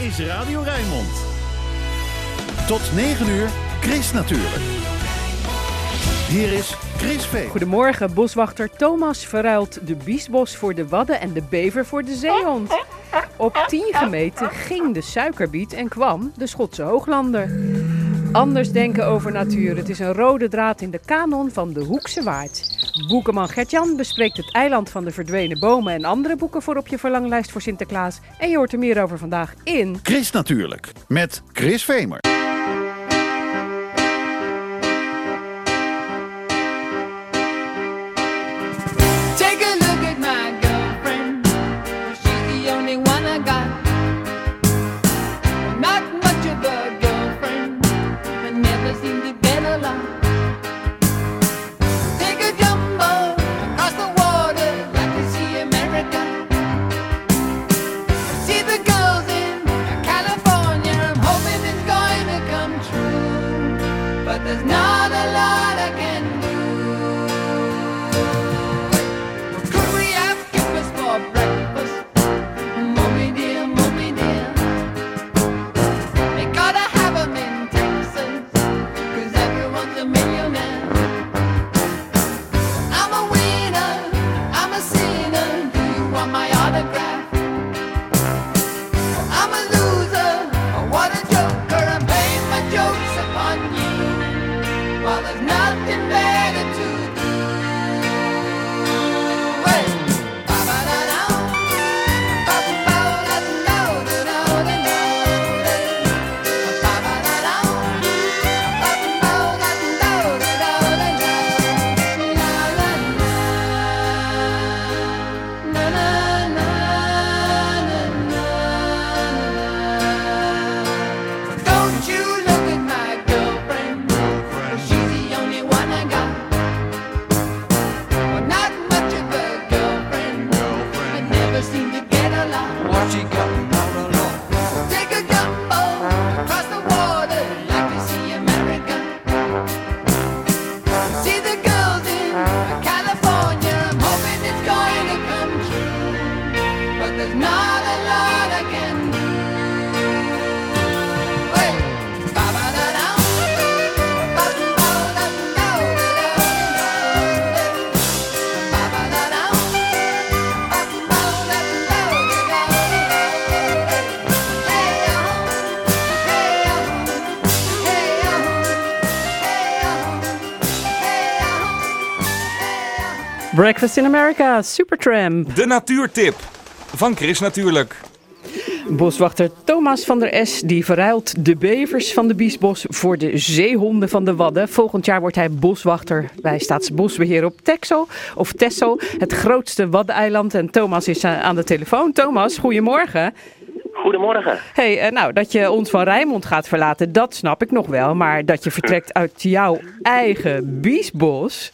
is Radio Rijnmond. Tot 9 uur, Chris natuurlijk. Hier is Chris Vee. Goedemorgen, boswachter Thomas verruilt de biesbos voor de wadden en de bever voor de zeehond. Op 10 gemeten ging de suikerbiet en kwam de Schotse hooglander. Anders denken over natuur. Het is een rode draad in de kanon van de Hoekse Waard. Boekeman Gertjan bespreekt het eiland van de verdwenen bomen en andere boeken voor op je verlanglijst voor Sinterklaas. En je hoort er meer over vandaag in... Chris natuurlijk, met Chris Vemer. Breakfast in America, Supertramp. De natuurtip van Chris natuurlijk. Boswachter Thomas van der S die verruilt de bevers van de Biesbos voor de zeehonden van de Wadden. Volgend jaar wordt hij boswachter bij Staatsbosbeheer op Texel of Texel, het grootste Waddeneiland. En Thomas is eh, aan de telefoon. Thomas, goedemorgen. Goedemorgen. Hey, eh, nou, dat je ons van Rijnmond gaat verlaten, dat snap ik nog wel. Maar dat je vertrekt uit jouw eigen Biesbos.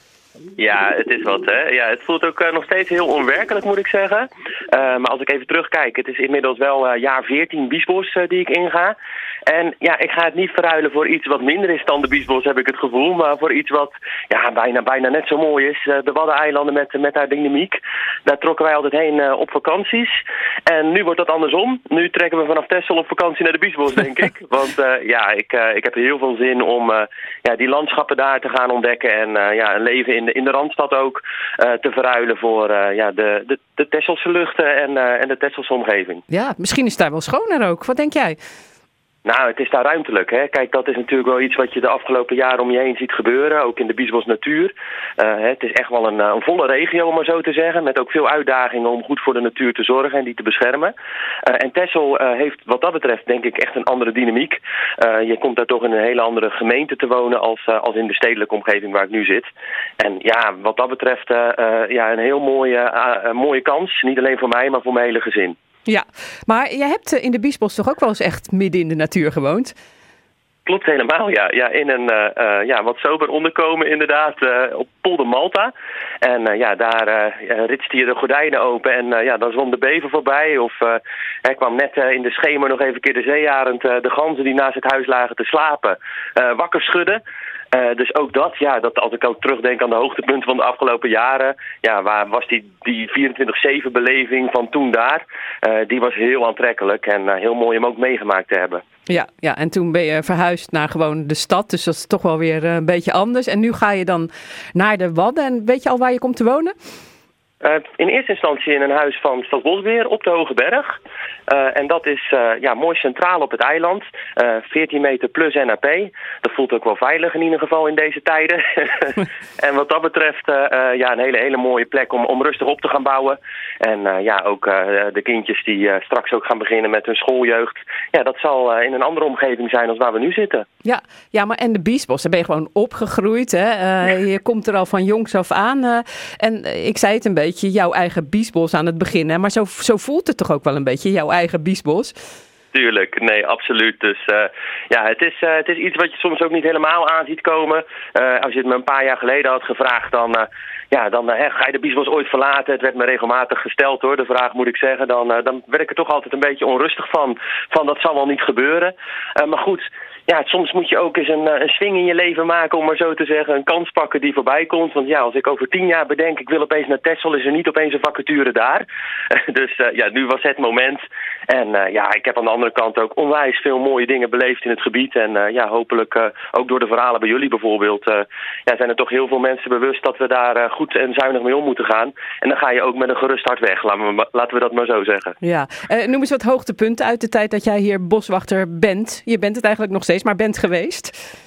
Ja, het is wat, hè. Ja, het voelt ook eh, nog steeds heel onwerkelijk, moet ik zeggen. Eh, maar als ik even terugkijk, het is inmiddels wel eh, jaar 14 Biesbos die ik inga. En ja, ik ga het niet verruilen voor iets wat minder is dan de Biesbos, heb ik het gevoel. Maar voor iets wat ja, bijna, bijna net zo mooi is. Eh, de Waddeneilanden met, met haar dynamiek. Daar trokken wij altijd heen eh, op vakanties. En nu wordt dat andersom. Nu trekken we vanaf Texel op vakantie naar de Biesbos, denk ik. Want eh, ja, ik, ik heb heel veel zin om ja, die landschappen daar te gaan ontdekken. En ja, een leven in de, in de Randstad ook te verruilen voor ja, de, de, de Texelse luchten en, en de Texelse omgeving. Ja, misschien is daar wel schoner ook. Wat denk jij? Nou, het is daar ruimtelijk. Hè? Kijk, dat is natuurlijk wel iets wat je de afgelopen jaren om je heen ziet gebeuren. Ook in de Biesbos natuur. Eh, het is echt wel een, eh, een volle regio, om maar zo te zeggen. Met ook veel uitdagingen om goed voor de natuur te zorgen en die te beschermen. Eh, en Texel heeft wat dat betreft denk ik echt een andere dynamiek. Je komt daar toch in een hele andere gemeente te wonen als, als in de stedelijke omgeving waar ik nu zit. En ja, wat dat betreft ja, een heel mooie, mooie kans. Niet alleen voor mij, maar voor mijn hele gezin. Ja, maar jij hebt eh, in de Biesbos toch ook wel eens echt midden in de natuur gewoond? Klopt helemaal, ja. ja in een eh, eh, ja, wat sober onderkomen inderdaad eh, op Polder Malta. En ja, daar ritste je de gordijnen open en ja, dan zwom de bever voorbij. Of hij kwam net in de schemer nog even een keer de zeearend, de ganzen die naast het huis lagen te slapen, wakker schudden. Eh, dus ook dat, ja, dat als ik ook terugdenk aan de hoogtepunten van de afgelopen jaren, ja, waar was die, die 24-7 beleving van toen daar, eh, die was heel aantrekkelijk en eh, heel mooi om ook meegemaakt te hebben. Ja, ja, en toen ben je verhuisd naar gewoon de stad, dus dat is toch wel weer een beetje anders. En nu ga je dan naar de Wadden en weet je al waar je komt te wonen? Uh, in eerste instantie in een huis van Stadsbosbeheer op de Hoge Berg. Uh, en dat is uh, ja, mooi centraal op het eiland. 14 meter plus NAP. Dat voelt ook wel veilig in ieder geval in deze tijden. en wat dat betreft ja, een hele, hele mooie plek om, om rustig op te gaan bouwen. En ja, ook de kindjes die straks ook gaan beginnen met hun schooljeugd. Ja, dat zal in een andere omgeving zijn dan waar we nu zitten. Ja, ja maar en de Biesbos, daar ben je gewoon opgegroeid. Hè? je komt er al van jongs af aan. en ik zei het een beetje beetje jouw eigen biesbos aan het beginnen. Maar zo, zo voelt het toch ook wel een beetje, jouw eigen biesbos? Tuurlijk, nee, absoluut. Dus uh, ja, het is, uh, het is iets wat je soms ook niet helemaal aan ziet komen. Uh, als je het me een paar jaar geleden had gevraagd, dan, ja, dan ga je de biesbos ooit verlaten. Het werd me regelmatig gesteld hoor, de vraag moet ik zeggen. Dan, dan werd ik er toch altijd een beetje onrustig van. Van dat zal wel niet gebeuren. maar goed, ja, soms moet je ook eens een, een swing in je leven maken, om maar zo te zeggen. Een kans pakken die voorbij komt. Want ja, als ik over tien jaar bedenk, ik wil opeens naar Texel, is er niet opeens een vacature daar. dus ja, nu was het moment. En ja, ik heb aan de andere kant ook onwijs veel mooie dingen beleefd in het gebied. En ja, hopelijk ook door de verhalen bij jullie bijvoorbeeld, ja, zijn er toch heel veel mensen bewust dat we daar goed en zuinig mee om moeten gaan. En dan ga je ook met een gerust hart weg, laten we, laten we dat maar zo zeggen. Ja, noem eens wat hoogtepunten uit de tijd dat jij hier boswachter bent. Je bent het eigenlijk nog steeds, maar bent geweest.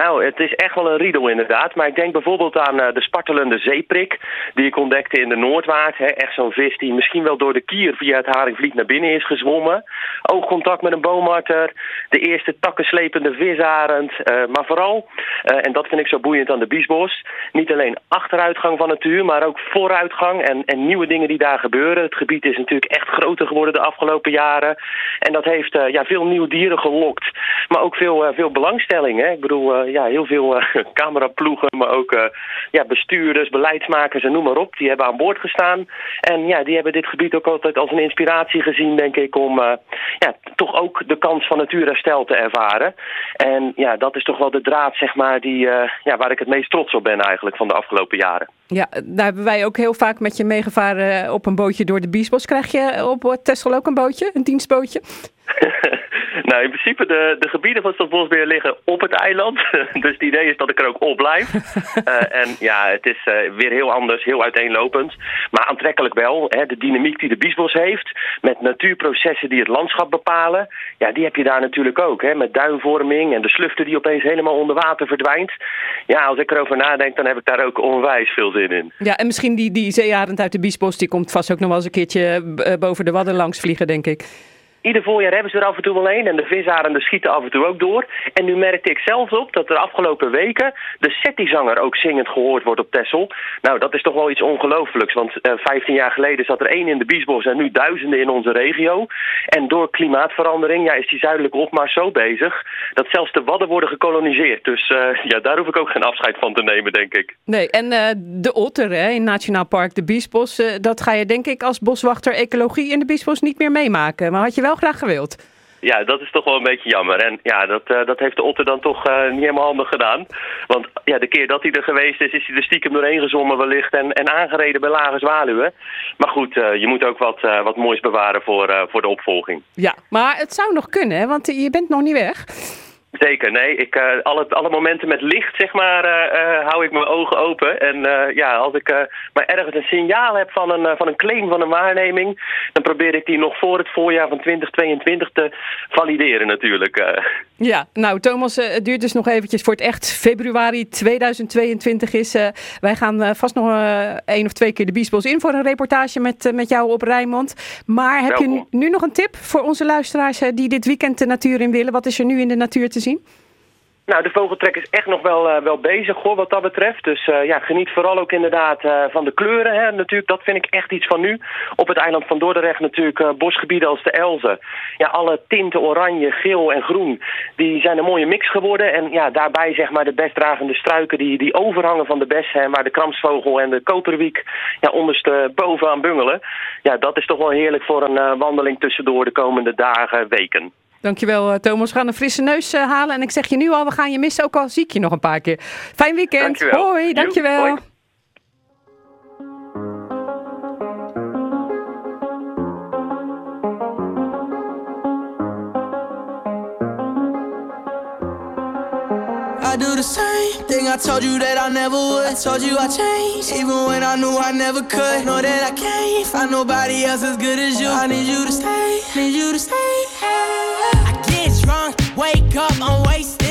Nou, het is echt wel een riedel inderdaad. Maar ik denk bijvoorbeeld aan uh, de spartelende zeeprik... die ik ontdekte in de Noordwaard. Hè. Echt zo'n vis die misschien wel door de kier via het Haringvliet naar binnen is gezwommen. Oogcontact met een boomarter. De eerste takkenslepende visarend. Uh, maar vooral, uh, en dat vind ik zo boeiend aan de Biesbos... niet alleen achteruitgang van natuur, maar ook vooruitgang... En, en nieuwe dingen die daar gebeuren. Het gebied is natuurlijk echt groter geworden de afgelopen jaren. En dat heeft ja, veel nieuwe dieren gelokt. Maar ook veel, veel belangstelling. Hè. Ik bedoel ja, heel veel uh, cameraploegen, maar ook uh, ja, bestuurders, beleidsmakers en noem maar op. Die hebben aan boord gestaan. En ja, die hebben dit gebied ook altijd als een inspiratie gezien, denk ik, om ja, toch ook de kans van natuurherstel te ervaren. En ja, dat is toch wel de draad, zeg maar, die, ja, waar ik het meest trots op ben eigenlijk van de afgelopen jaren. Ja, daar hebben wij ook heel vaak met je meegevaren op een bootje door de Biesbos. Krijg je op Texel ook een bootje, een dienstbootje? Nou, in principe de, de gebieden van Stadbosbeheer liggen op het eiland. dus het idee is dat ik er ook op blijf. uh, en ja, het is uh, weer heel anders, heel uiteenlopend. Maar aantrekkelijk wel. Hè, de dynamiek die de Biesbos heeft, met natuurprocessen die het landschap bepalen. Ja, die heb je daar natuurlijk ook. Hè, met duinvorming en de slufte die opeens helemaal onder water verdwijnt. Ja, als ik erover nadenk, dan heb ik daar ook onwijs veel zin in. Ja, en misschien die, die zeearend uit de Biesbos, die komt vast ook nog wel eens een keertje eh, boven de wadden langs vliegen, denk ik ieder voorjaar hebben ze er af en toe wel een. En de visarenden schieten af en toe ook door. En nu merkte ik zelfs op dat de afgelopen weken de Setti-zanger ook zingend gehoord wordt op Texel. Nou, dat is toch wel iets ongelooflijks. Want uh, 15 jaar geleden zat er één in de Biesbos en nu duizenden in onze regio. En door klimaatverandering ja, is die zuidelijke opmars zo bezig dat zelfs de wadden worden gekoloniseerd. Dus uh, ja, daar hoef ik ook geen afscheid van te nemen, denk ik. Nee, en uh, de otter hè, in Nationaal Park de Biesbos, dat ga je denk ik als boswachter ecologie in de Biesbos niet meer meemaken. Maar had je wel graag gewild. Ja, dat is toch wel een beetje jammer. En ja, dat, uh, dat heeft de otter dan toch uh, niet helemaal handig gedaan. Want ja, de keer dat hij er geweest is, is hij er stiekem doorheen gezommen wellicht en, en aangereden bij lage zwaluwen. Maar goed, uh, je moet ook wat, wat moois bewaren voor, voor de opvolging. Ja, maar het zou nog kunnen, hè? want je bent nog niet weg. Zeker, nee. Ik, uh, alle, alle momenten met licht, zeg maar, uh, uh, hou ik mijn ogen open. En ja, als ik maar ergens een signaal heb van een, van een claim van een waarneming, dan probeer ik die nog voor het voorjaar van 2022 te valideren natuurlijk. Ja, nou Thomas, het duurt dus nog eventjes voor het echt februari 2022 is. wij gaan vast nog één of twee keer de Biesbos in voor een reportage met, met jou op Rijnmond. Maar heb je nu nog een tip voor onze luisteraars die dit weekend de natuur in willen? Wat is er nu in de natuur te Nou, de vogeltrek is echt nog wel, uh, wel bezig hoor, wat dat betreft. Dus uh, ja, geniet vooral ook inderdaad uh, van de kleuren. Hè. Natuurlijk, dat vind ik echt iets van nu. Op het eiland van Dordrecht natuurlijk bosgebieden als de Elzen. Ja, alle tinten oranje, geel en groen, die zijn een mooie mix geworden. En ja, daarbij zeg maar de bestdragende struiken die, die overhangen van de bes, hè, waar de kramsvogel en de koperwiek ja, ondersteboven aan bungelen. Ja, dat is toch wel heerlijk voor een wandeling tussendoor de komende dagen, weken. Dankjewel eh, Thomas. We gaan een frisse neus eh, halen. En ik zeg je nu al, we gaan je missen, ook al zie ik je nog een paar keer. Fijn weekend. Dankjewel. Hoi, dankjewel. hoi. I do the same thing I told you that I never would. I told you I changed, even when I knew I never could. Know that I can't find nobody else as good as you. I need you to stay, need you to stay. Get drunk, wake up, I'm wasted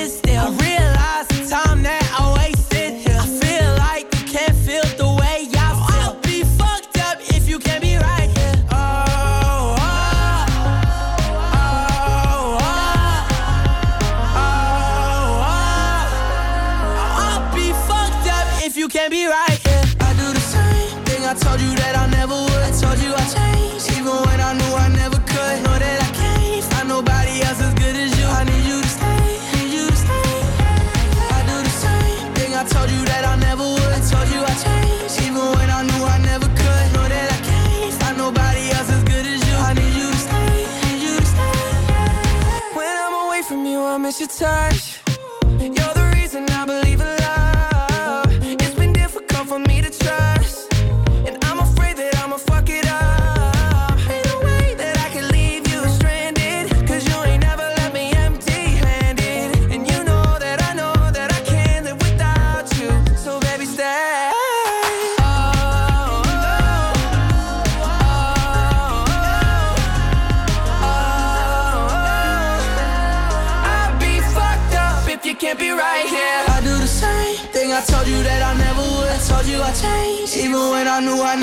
knew I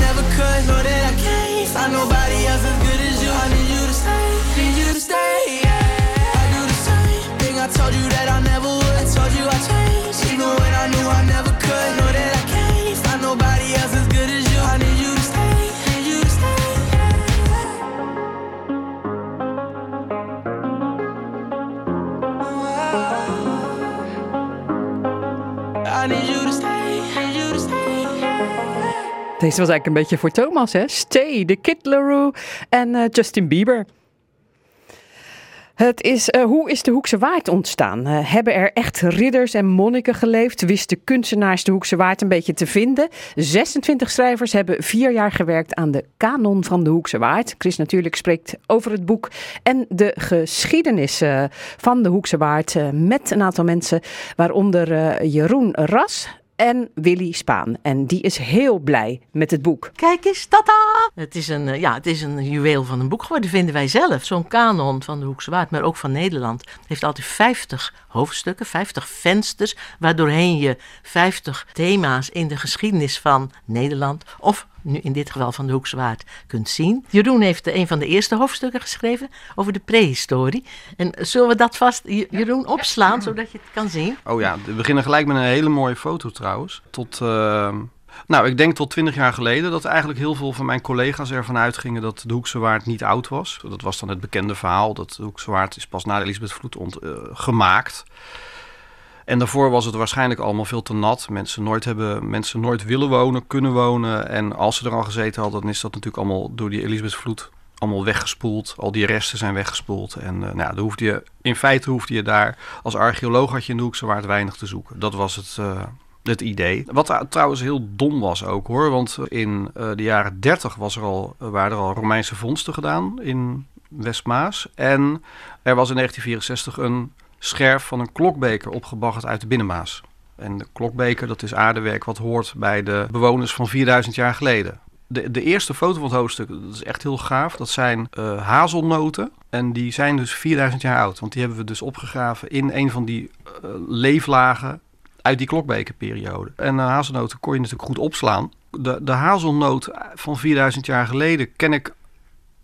Deze was eigenlijk een beetje voor Thomas, hè? Stay, de Kid Larue en eh, Justin Bieber. Het is, eh, hoe is de Hoekse Waard ontstaan? Eh, hebben er echt ridders en monniken geleefd? Wisten kunstenaars de Hoekse Waard een beetje te vinden? 26 schrijvers hebben vier jaar gewerkt aan de kanon van de Hoekse Waard. Chris natuurlijk spreekt over het boek en de geschiedenis van de Hoekse Waard met een aantal mensen, waaronder Jeroen Ras en Willy Spaan. En die is heel blij met het boek. Kijk eens, tata! Het is een, eh, ja, het is een juweel van een boek geworden, vinden wij zelf. Zo'n kanon van de Hoekse Waard, maar ook van Nederland, heeft altijd 50 hoofdstukken, 50 vensters, waardoorheen je 50 thema's in de geschiedenis van Nederland, of nu in dit geval van de Hoekse Waard, kunt zien. Jeroen heeft een van de eerste hoofdstukken geschreven over de prehistorie. En zullen we dat vast, Jeroen, opslaan, zodat je het kan zien? Oh ja, we beginnen gelijk met een hele mooie foto trouwens. Tot, eh, nou, ik denk tot 20 jaar geleden dat eigenlijk heel veel van mijn collega's ervan uitgingen dat de Hoekse Waard niet oud was. Dat was dan het bekende verhaal dat de Hoekse Waard is pas na de Elisabethvloed ont, eh, gemaakt. En daarvoor was het waarschijnlijk allemaal veel te nat. Mensen nooit, hebben, mensen nooit willen wonen, kunnen wonen. En als ze er al gezeten hadden, dan is dat natuurlijk allemaal door die Elisabethvloed allemaal weggespoeld. Al die resten zijn weggespoeld. En eh, nou, ja, hoefde je, in feite hoefde je daar als archeoloog had je in de Hoekse Waard weinig te zoeken. Dat was het, eh, het idee. Wat tr- trouwens heel dom was ook hoor. Want in eh, de jaren 30 was er al, waren er al Romeinse vondsten gedaan in Westmaas. En er was in 1964 een scherf van een klokbeker opgebaggerd uit de binnenmaas. En de klokbeker, dat is aardewerk wat hoort bij de bewoners van 4000 jaar geleden. De, de eerste foto van het hoofdstuk, dat is echt heel gaaf. Dat zijn eh, hazelnoten. En die zijn dus 4000 jaar oud. Want die hebben we dus opgegraven in een van die eh, leeflagen uit die klokbekerperiode. En uh, hazelnoten kon je natuurlijk goed opslaan. De, de hazelnoot van 4000 jaar geleden ken ik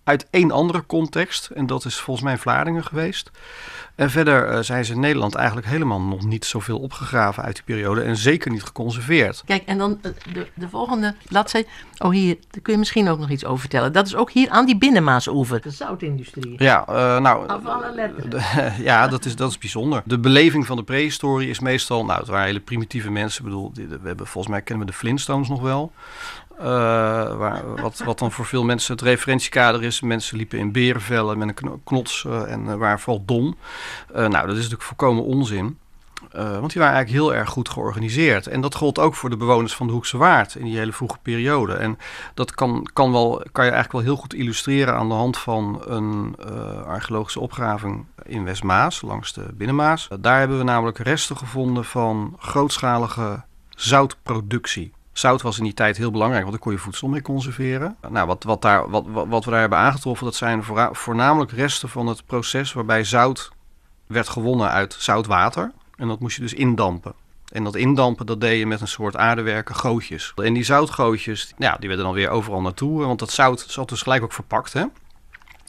uit één andere context. En dat is volgens mij Vlaardingen geweest. En verder uh, zijn ze in Nederland eigenlijk helemaal nog niet zoveel opgegraven uit die periode. En zeker niet geconserveerd. Kijk, en dan uh, de, de volgende bladzijde. Oh, hier, daar kun je misschien ook nog iets over vertellen. Dat is ook hier aan die Binnenmaasoever. De zoutindustrie. Ja, uh, nou... Af alle letteren. De, ja, dat is, dat is bijzonder. De beleving van de prehistorie is meestal... Nou, het waren hele primitieve mensen. Ik bedoel, we hebben, volgens mij kennen we de Flintstones nog wel. Eh, wat, wat dan voor veel mensen het referentiekader is. Mensen liepen in berenvellen met een kno- knots eh, en eh, waren vooral dom. Nou, dat is natuurlijk volkomen onzin. Want die waren eigenlijk heel erg goed georganiseerd. En dat gold ook voor de bewoners van de Hoekse Waard in die hele vroege periode. En dat kan, kan, wel, kan je eigenlijk wel heel goed illustreren aan de hand van een archeologische opgraving in Westmaas, langs de Binnenmaas. Daar hebben we namelijk resten gevonden van grootschalige zoutproductie. Zout was in die tijd heel belangrijk, want daar kon je voedsel mee conserveren. Nou, wat, wat, daar, wat, wat, we daar hebben aangetroffen, dat zijn voornamelijk resten van het proces waarbij zout werd gewonnen uit zoutwater. En dat moest je dus indampen. En dat indampen, dat deed je met een soort aardewerken gootjes. En die zoutgootjes, ja, die werden dan weer overal naartoe. Want dat zout zat dus gelijk ook verpakt, hè.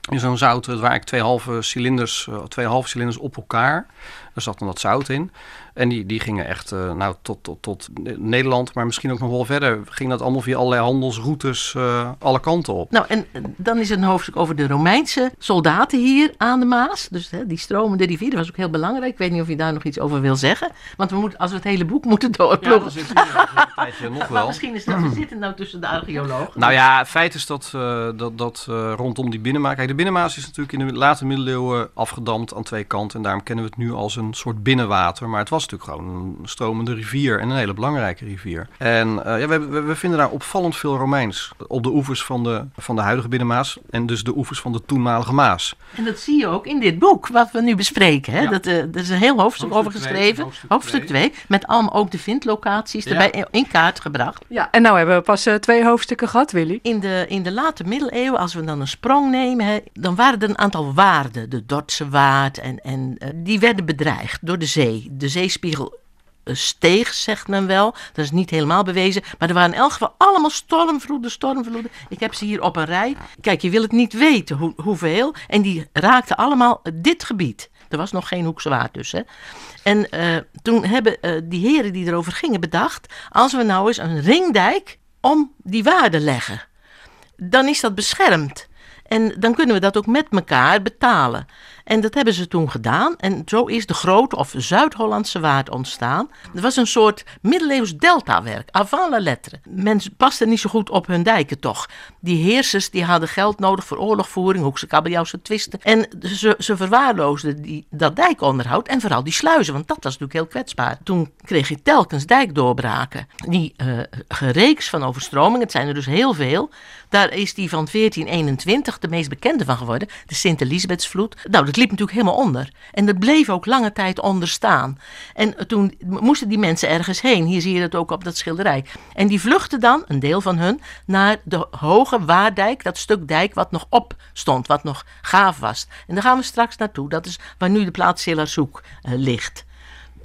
In zo'n zout, het waren twee halve cilinders, eh, twee halve cilinders op elkaar. Daar zat dan dat zout in. En die, die gingen echt eh, nou, tot, tot, tot Nederland, maar misschien ook nog wel verder. Ging dat allemaal via allerlei handelsroutes eh, alle kanten op. Nou, en eh, dan is er een hoofdstuk over de Romeinse soldaten hier aan de Maas. Dus hè, die stromende rivier, dat was ook heel belangrijk. Ik weet niet of je daar nog iets over wil zeggen. Want we moeten, als we het hele boek moeten doorploegen. zit hier een tijdje nog maar wel. misschien is dat, we zitten nou tussen de archeologen. Nou ja, het feit is dat, eh, dat, dat eh, rondom die binnenmaas... Kijk, de binnenmaas is natuurlijk in de late middeleeuwen afgedamd aan twee kanten. En daarom kennen we het nu als een soort binnenwater. Maar het was natuurlijk gewoon een stromende rivier en een hele belangrijke rivier. En eh, ja, we, we, vinden daar opvallend veel Romeins. Op de oevers van de, van de huidige binnenmaas en dus de oevers van de toenmalige Maas. En dat zie je ook in dit boek wat we nu bespreken. Hè? Ja. Dat, eh, er is een heel hoofdstuk, Hoofdstuk over geschreven. hoofdstuk Hoofdstuk twee. 2. Met allemaal ook de vindlocaties Ja. erbij in kaart gebracht. Ja, en nou hebben we pas eh, twee hoofdstukken gehad, Willy. In de, in de late middeleeuwen, als we dan een sprong nemen, hè, dan waren er een aantal waarden. De Dordtse waard en, en eh, die werden bedreigd door de zee. De zeespiegel eh, steeg, zegt men wel. Dat is niet helemaal bewezen. Maar er waren in elk geval allemaal stormvloeden, stormvloeden. Ik heb ze hier op een rij. Kijk, je wil het niet weten hoe, hoeveel. En die raakten allemaal dit gebied. Er was nog geen Hoekse Waard dus. Hè. En eh, toen hebben eh, die heren die erover gingen bedacht... als we nou eens een ringdijk om die waarden leggen dan is dat beschermd. En dan kunnen we dat ook met elkaar betalen. En dat hebben ze toen gedaan. En zo is de Grote of Zuid-Hollandse Waard ontstaan. Er was een soort middeleeuws deltawerk, avant la lettre. Mensen pasten niet zo goed op hun dijken toch. Die heersers die hadden geld nodig voor oorlogvoering, Hoekse kabeljauwse twisten. En ze, ze verwaarloosden die, dat dijkonderhoud en vooral die sluizen, want dat was natuurlijk heel kwetsbaar. Toen kreeg je telkens dijkdoorbraken. Die eh gereeks van overstromingen, het zijn er dus heel veel. Daar is die van 1421 de meest bekende van geworden, de Sint-Elisabethsvloed. Nou, dat liep natuurlijk helemaal onder. En dat bleef ook lange tijd onder staan. En toen moesten die mensen ergens heen. Hier zie je dat ook op dat schilderij. En die vluchtten dan, een deel van hun, naar de hoge Waardijk, dat stuk dijk wat nog op stond, wat nog gaaf was. En daar gaan we straks naartoe. Dat is waar nu de plaats Sillerzoek eh, ligt.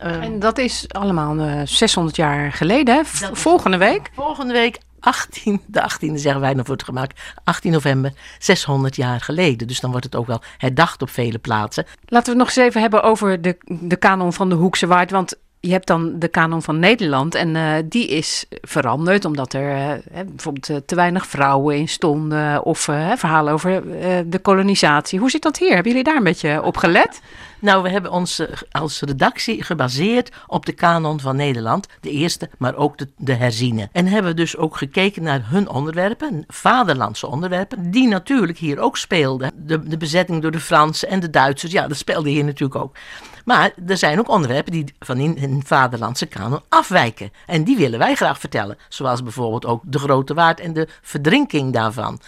En dat is allemaal eh, 600 jaar geleden, hè? Volgende week. Volgende week 18, de 18e zeggen wij nog het gemaakt, 18 november, 600 jaar geleden. Dus dan wordt het ook wel herdacht op vele plaatsen. Laten we het nog eens even hebben over de, de kanon van de Hoekse Waard. Want je hebt dan de kanon van Nederland en eh, die is veranderd omdat er eh, bijvoorbeeld eh, te weinig vrouwen in stonden. Of verhalen over de kolonisatie. Hoe zit dat hier? Hebben jullie daar een beetje op gelet? Nou, we hebben ons eh, als redactie gebaseerd op de kanon van Nederland. De eerste, maar ook de, de herziene. En hebben dus ook gekeken naar hun onderwerpen, vaderlandse onderwerpen, die natuurlijk hier ook speelden. De, de bezetting door de Fransen en de Duitsers, ja, dat speelde hier natuurlijk ook. Maar er zijn ook onderwerpen die van in een vaderlandse kanon afwijken. En die willen wij graag vertellen. Zoals bijvoorbeeld ook de Grote Waard en de verdrinking daarvan.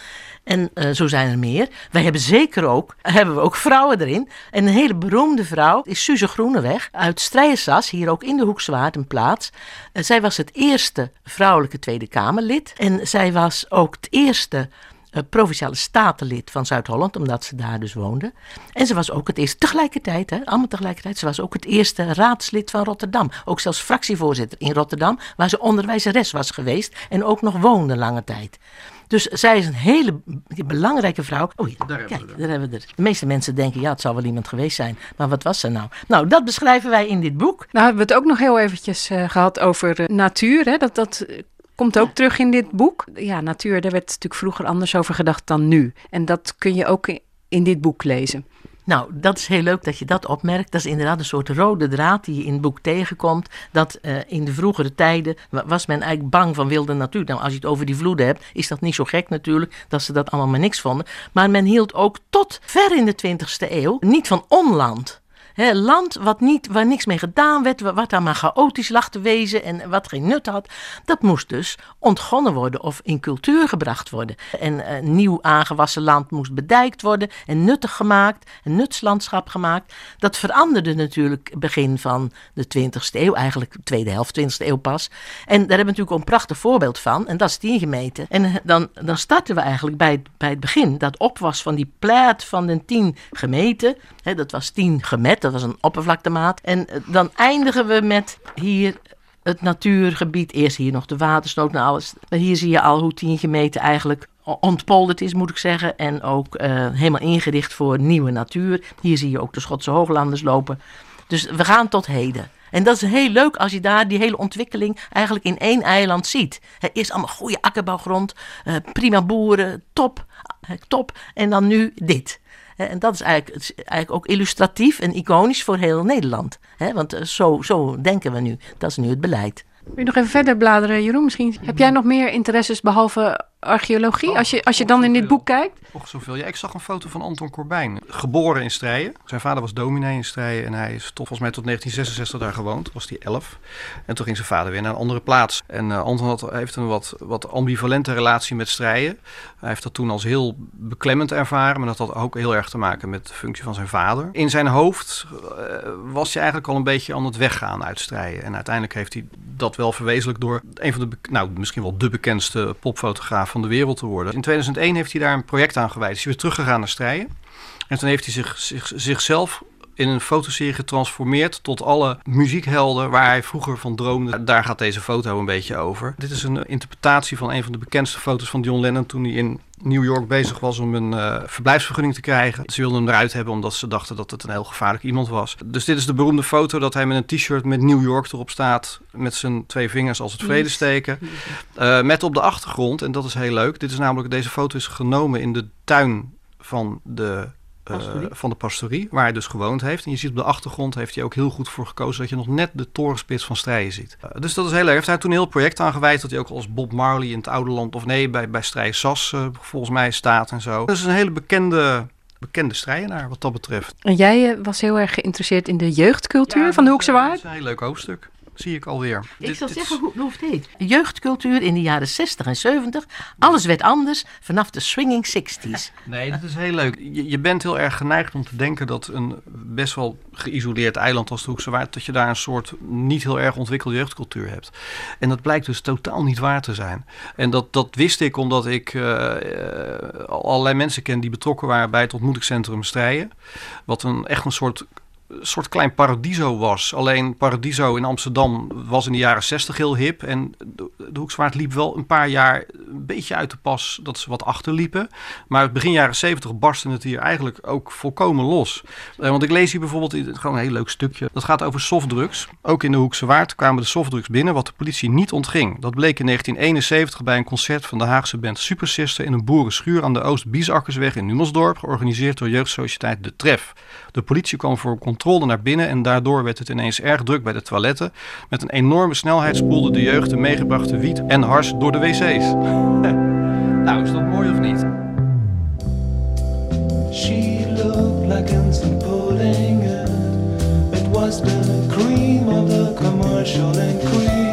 En eh, zo zijn er meer. Wij hebben zeker ook, hebben we ook vrouwen erin. En een hele beroemde vrouw is Suze Groeneweg uit Strijersas, hier ook in de Hoekswaard een plaats. Eh, zij was het eerste vrouwelijke Tweede Kamerlid. En zij was ook het eerste eh, provinciale statenlid van Zuid-Holland, omdat ze daar dus woonde. En ze was ook het eerste, tegelijkertijd, hè, allemaal tegelijkertijd, ze was ook het eerste raadslid van Rotterdam. Ook zelfs fractievoorzitter in Rotterdam, waar ze onderwijzeres was geweest en ook nog woonde lange tijd. Dus zij is een hele belangrijke vrouw. Oh ja, Daar hebben kijk, we er. daar hebben we er. De meeste mensen denken, ja, het zal wel iemand geweest zijn. Maar wat was ze nou? Nou, dat beschrijven wij in dit boek. Nou hebben we het ook nog heel eventjes eh, gehad over eh, natuur. Hè? Dat, dat eh, komt ook terug in dit boek. Ja, natuur, daar werd natuurlijk vroeger anders over gedacht dan nu. En dat kun je ook in dit boek lezen. Nou, dat is heel leuk dat je dat opmerkt. Dat is inderdaad een soort rode draad die je in het boek tegenkomt. Dat eh, in de vroegere tijden wa- was men eigenlijk bang van wilde natuur. Nou, als je het over die vloeden hebt, is dat niet zo gek natuurlijk dat ze dat allemaal maar niks vonden. Maar men hield ook tot ver in de 20ste eeuw niet van onland. Hè, land wat niet, waar niks mee gedaan werd, wa- wat daar maar chaotisch lag te wezen en wat geen nut had, dat moest dus ontgonnen worden of in cultuur gebracht worden. En eh, nieuw aangewassen land moest bedijkt worden en nuttig gemaakt, een nutslandschap gemaakt. Dat veranderde natuurlijk begin van de 20ste eeuw, eigenlijk tweede helft 20ste eeuw pas. En daar hebben we natuurlijk een prachtig voorbeeld van, en dat is tien gemeten. En eh, dan, dan starten we eigenlijk bij, bij het begin, dat op was van die plaat van de tien gemeten. Dat was tien gemet, dat was een oppervlaktemaat. En eh, dan eindigen we met hier het natuurgebied. Eerst hier nog de watersnood en alles. Maar hier zie je al hoe tien gemeten eigenlijk ontpolderd is, moet ik zeggen. En ook eh, helemaal ingericht voor nieuwe natuur. Hier zie je ook de Schotse hooglanders lopen. Dus we gaan tot heden. En dat is heel leuk als je daar die hele ontwikkeling eigenlijk in één eiland ziet. Hè, eerst allemaal goede akkerbouwgrond, eh, prima boeren, top, top. En dan nu dit. En dat is eigenlijk, eigenlijk ook illustratief en iconisch voor heel Nederland. Want eh, zo, zo denken we nu. Dat is nu het beleid. Wil je nog even verder bladeren, Jeroen? Misschien heb jij nog meer interesses behalve archeologie? Als je, als je dan in dit boek kijkt? Och, zoveel. Ja, ik zag een foto van Anton Corbijn. Geboren in Strijen. Zijn vader was dominee in Strijen. En hij is toch volgens mij tot 1966 daar gewoond. Was hij 11. En toen ging zijn vader weer naar een andere plaats. En eh, Anton had, heeft een wat, wat ambivalente relatie met Strijen. Hij heeft dat toen als heel beklemmend ervaren. Maar dat had ook heel erg te maken met de functie van zijn vader. In zijn hoofd eh, was hij eigenlijk al een beetje aan het weggaan uit Strijen. En uiteindelijk heeft hij dat wel verwezenlijk door een van de, nou misschien wel de bekendste popfotograaf van de wereld te worden. In 2001 heeft hij daar een project aan gewijd. Is hij weer teruggegaan naar Strijen. En toen heeft hij zich, zich, zichzelf in een fotoserie getransformeerd tot alle muziekhelden waar hij vroeger van droomde. Daar gaat deze foto een beetje over. Dit is een interpretatie van een van de bekendste foto's van John Lennon toen hij in New York bezig was om een eh, verblijfsvergunning te krijgen. Ze wilden hem eruit hebben omdat ze dachten dat het een heel gevaarlijk iemand was. Dus dit is de beroemde foto dat hij met een t-shirt met New York erop staat. Met zijn twee vingers als het vredesteken. Eh, met op de achtergrond, en dat is heel leuk. Dit is namelijk, deze foto is genomen in de tuin van de eh, van de pastorie, waar hij dus gewoond heeft. En je ziet op de achtergrond heeft hij ook heel goed voor gekozen dat je nog net de torenspits van Strijen ziet. Eh, dus dat is heel erg. Heeft hij toen een heel project aan gewijd dat hij ook als Bob Marley in het oude land, of nee, bij, bij Strijen Sas eh, volgens mij staat en zo. Dat is een hele bekende, bekende strijenaar wat dat betreft. En jij was heel erg geïnteresseerd in de jeugdcultuur Ja, van de Hoekse Waard? Dat is een heel leuk hoofdstuk. Zie ik alweer. Ik zal zeggen hoe, hoe het heet. Jeugdcultuur in de jaren 60 en 70. Alles werd anders vanaf de swinging 60s. Nee, dat is heel leuk. Je, je bent heel erg geneigd om te denken dat een best wel geïsoleerd eiland als de Hoekse Waard, dat je daar een soort niet heel erg ontwikkelde jeugdcultuur hebt. En dat blijkt dus totaal niet waar te zijn. En dat, dat wist ik omdat ik eh, eh, allerlei mensen ken die betrokken waren bij het ontmoetingscentrum Strijen. Wat een, echt een soort soort klein paradiso was. Alleen paradiso in Amsterdam was in de jaren 60 heel hip. En de, Hoekswaard liep wel een paar jaar een beetje uit de pas dat ze wat achterliepen. Maar begin jaren 70 barstte het hier eigenlijk ook volkomen los. Eh, want ik lees hier bijvoorbeeld gewoon een heel leuk stukje. Dat gaat over softdrugs. Ook in de Hoekse Waard kwamen de softdrugs binnen, wat de politie niet ontging. Dat bleek in 1971 bij een concert van de Haagse band Super Sister in een boerenschuur aan de Oost-Biesakkersweg in Numelsdorp, georganiseerd door jeugdsociëteit De Tref. De politie kwam voor controle naar binnen en daardoor werd het ineens erg druk bij de toiletten. Met een enorme snelheid spoelde de jeugd de meegebrachte wiet en hars door de wc's. nou, is dat mooi of niet? She looked like and It was the cream of the commercial increase.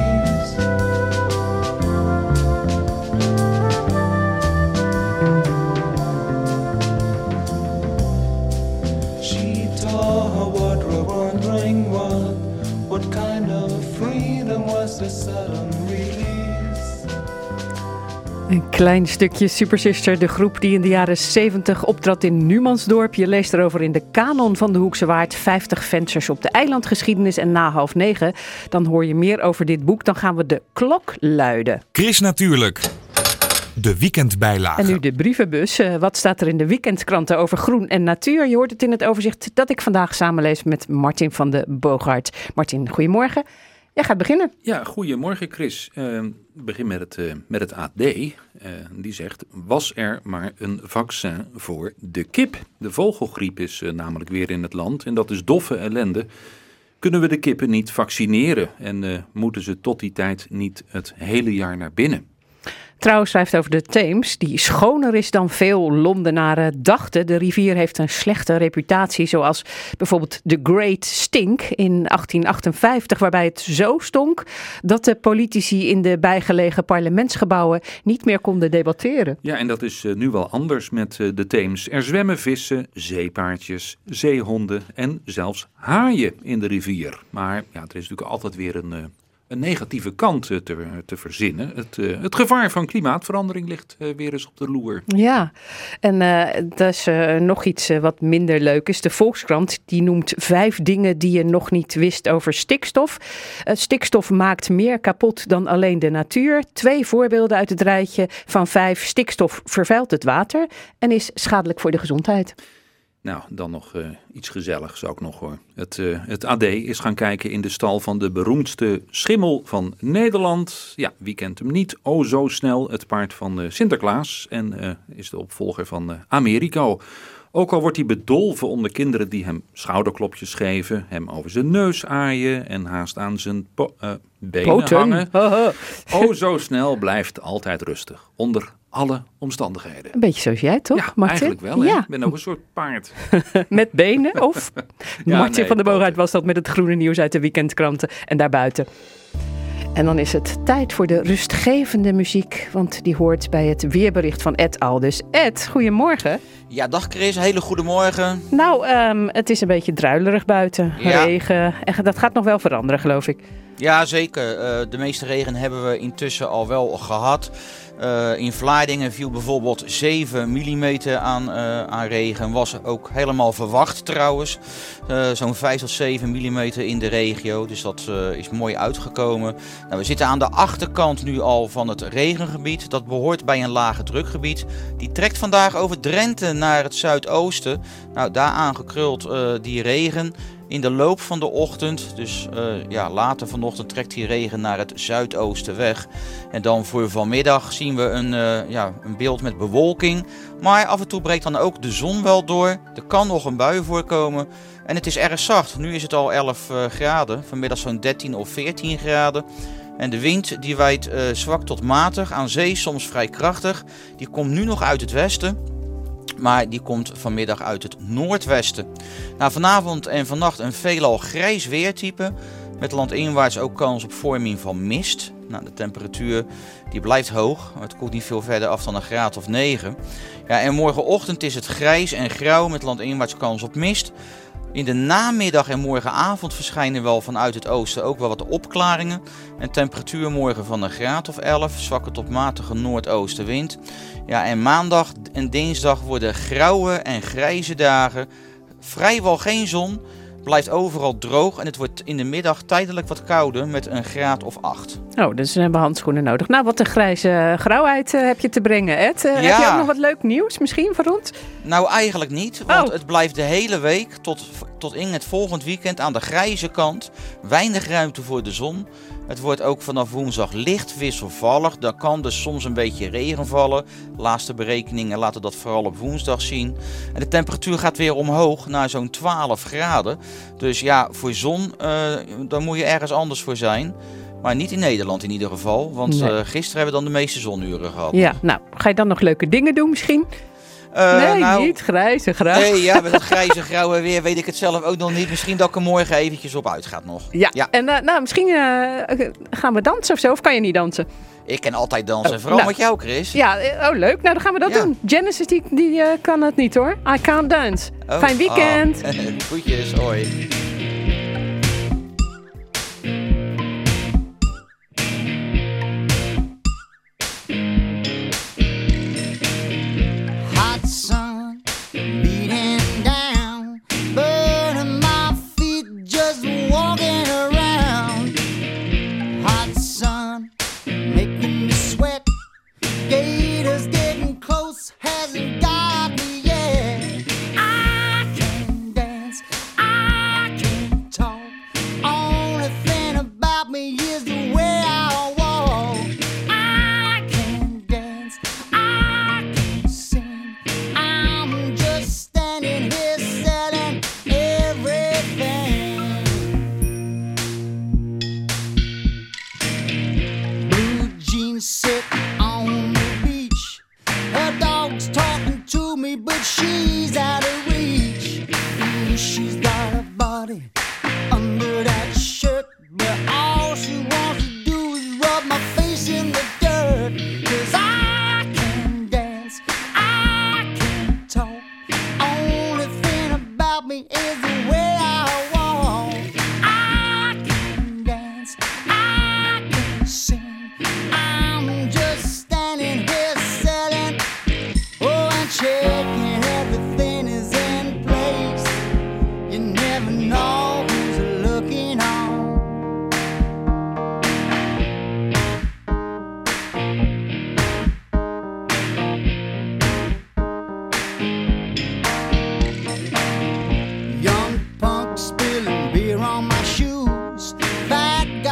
Een klein stukje Super Sister, de groep die in de jaren 70 optrad in Numansdorp. Je leest erover in de kanon van de Hoekse Waard. 50 vensters op de eilandgeschiedenis. En na half negen, dan hoor je meer over dit boek. Dan gaan we de klok luiden. Chris Natuurlijk. De weekendbijlage. En nu de brievenbus. Eh, wat staat er in de weekendkranten over groen en natuur? Je hoort het in het overzicht dat ik vandaag samenlees met Martin van de Boogaard. Martin, goedemorgen. Jij gaat beginnen. Ja, goedemorgen Chris. Ik begin met het, eh, met het AD. Eh, die zegt, was er maar een vaccin voor de kip? De vogelgriep is eh, namelijk weer in het land en dat is doffe ellende. Kunnen we de kippen niet vaccineren en eh, moeten ze tot die tijd niet het hele jaar naar binnen? Trouw schrijft over de Theems, die schoner is dan veel Londenaren dachten. De rivier heeft een slechte reputatie, zoals bijvoorbeeld de Great Stink in 1858, waarbij het zo stonk dat de politici in de bijgelegen parlementsgebouwen niet meer konden debatteren. Ja, en dat is eh, nu wel anders met eh, de Theems. Er zwemmen vissen, zeepaardjes, zeehonden en zelfs haaien in de rivier. Maar ja, er is natuurlijk altijd weer een, eh, een negatieve kant eh, te, te verzinnen. Het, eh, het gevaar van klimaatverandering ligt eh, weer eens op de loer. Ja, en eh dat is nog iets wat minder leuk is. De Volkskrant die noemt vijf dingen die je nog niet wist over stikstof. Stikstof maakt meer kapot dan alleen de natuur. Twee voorbeelden uit het rijtje van vijf. Stikstof vervuilt het water en is schadelijk voor de gezondheid. Nou, dan nog eh, iets gezelligs ook nog hoor. Het, eh, het AD is gaan kijken in de stal van de beroemdste schimmel van Nederland. Ja, wie kent hem niet? Oh, zo snel. Het paard van eh, Sinterklaas en is de opvolger van Americo. Ook al wordt hij bedolven onder kinderen die hem schouderklopjes geven, hem over zijn neus aaien en haast aan zijn benen Poten. hangen. Oh, zo snel blijft altijd rustig. Onder alle omstandigheden. Een beetje zoals jij, toch, Ja, Martin? eigenlijk wel. Hè? Ja, Ik ben ook een soort paard. met benen of... Ja, Martin nee, van der poten. was dat met het groene nieuws uit de weekendkranten en daarbuiten. En dan is het tijd voor de rustgevende muziek, want die hoort bij het weerbericht van Ed al. Dus Ed, goedemorgen. Ja, dag Chris, hele goede morgen. Nou, ehm, het is een beetje druilerig buiten. Ja. Regen. En dat gaat nog wel veranderen, geloof ik. Ja, zeker. Eh, de meeste regen hebben we intussen al wel gehad. Eh, in Vlaardingen viel bijvoorbeeld 7 mm aan, eh, aan regen. Was ook helemaal verwacht trouwens. Eh, Zo'n 5 tot 7 mm in de regio. Dus dat is mooi uitgekomen. Nou, we zitten aan de achterkant nu al van het regengebied. Dat behoort bij een lage drukgebied. Die trekt vandaag over Drenthe naar het zuidoosten. Nou, daar aangekruld die regen in de loop van de ochtend. Dus eh, ja, later vanochtend trekt die regen naar het zuidoosten weg. En dan voor vanmiddag zien we een, eh, ja, een beeld met bewolking. Maar af en toe breekt dan ook de zon wel door. Er kan nog een bui voorkomen. En het is erg zacht. Nu is het al 11 eh, graden. Vanmiddag zo'n 13 of 14 graden. En de wind die waait eh, zwak tot matig. Aan zee soms vrij krachtig. Die komt nu nog uit het westen. Maar die komt vanmiddag uit het noordwesten. Nou, vanavond en vannacht een veelal grijs weertype. Met landinwaarts ook kans op vorming van mist. Nou, de temperatuur die blijft hoog. Het koelt niet veel verder af dan een graad of 9. Ja, en morgenochtend is het grijs en grauw met landinwaarts kans op mist. In de namiddag en morgenavond verschijnen wel vanuit het oosten ook wel wat opklaringen. En temperatuur morgen van een graad of 11, zwakke tot matige noordoostenwind. Ja, en maandag en dinsdag worden grauwe en grijze dagen. Vrijwel geen zon, blijft overal droog en het wordt in de middag tijdelijk wat kouder met een graad of 8. Oh, dus we hebben handschoenen nodig. Nou, wat een grijze grauwheid eh, heb je te brengen, Ed. Eh, Heb je ook nog wat leuk nieuws misschien voor ons? Nou, eigenlijk niet, want Oh. het blijft de hele week tot, tot in het volgend weekend aan de grijze kant. Weinig ruimte voor de zon. Het wordt ook vanaf woensdag licht wisselvallig. Dan kan dus soms een beetje regen vallen. Laatste berekeningen laten dat vooral op woensdag zien. En de temperatuur gaat weer omhoog naar zo'n 12 graden. Dus ja, voor zon, eh daar moet je ergens anders voor zijn. Maar niet in Nederland in ieder geval. Want Nee. eh, gisteren hebben we dan de meeste zonuren gehad. Ja, nou, ga je dan nog leuke dingen doen misschien? Eh, nee, nou, niet grijze grauw. Nee, ja, met dat grijze grauwe weer weet ik het zelf ook nog niet. Misschien dat ik er morgen eventjes op uitgaat nog. Ja, en eh, nou, misschien eh, gaan we dansen of zo, of kan je niet dansen? Ik kan altijd dansen, Oh, vooral nou. met jou, Chris. Ja, oh leuk. Nou, dan gaan we dat Ja. doen. Genesis, die, die kan het niet hoor. I can't dance. Oh, Fijn weekend. ah. Groetjes, hoi.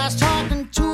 Fat guys talking to me, trying to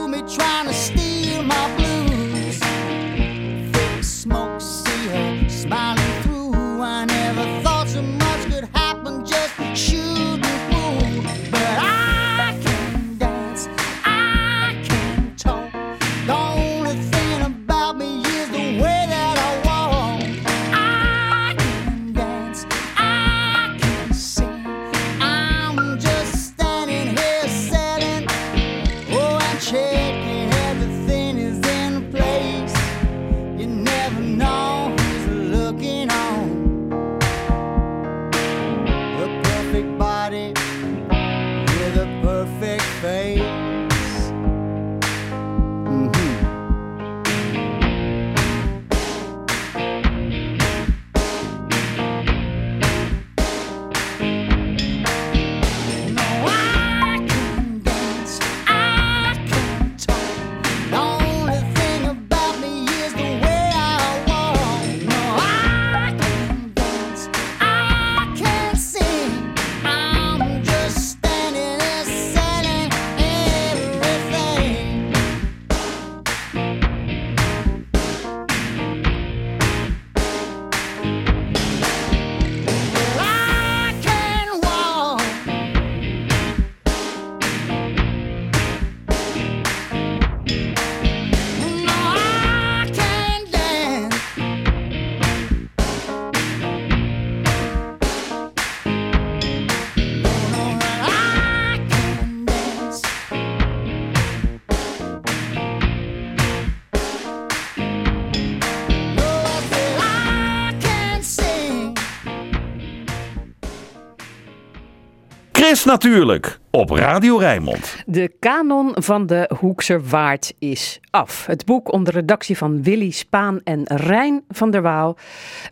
Chris natuurlijk, op Radio Rijnmond. De kanon van de Hoekser Waard is af. Het boek onder redactie van Willy Spaan en Rijn van der Waal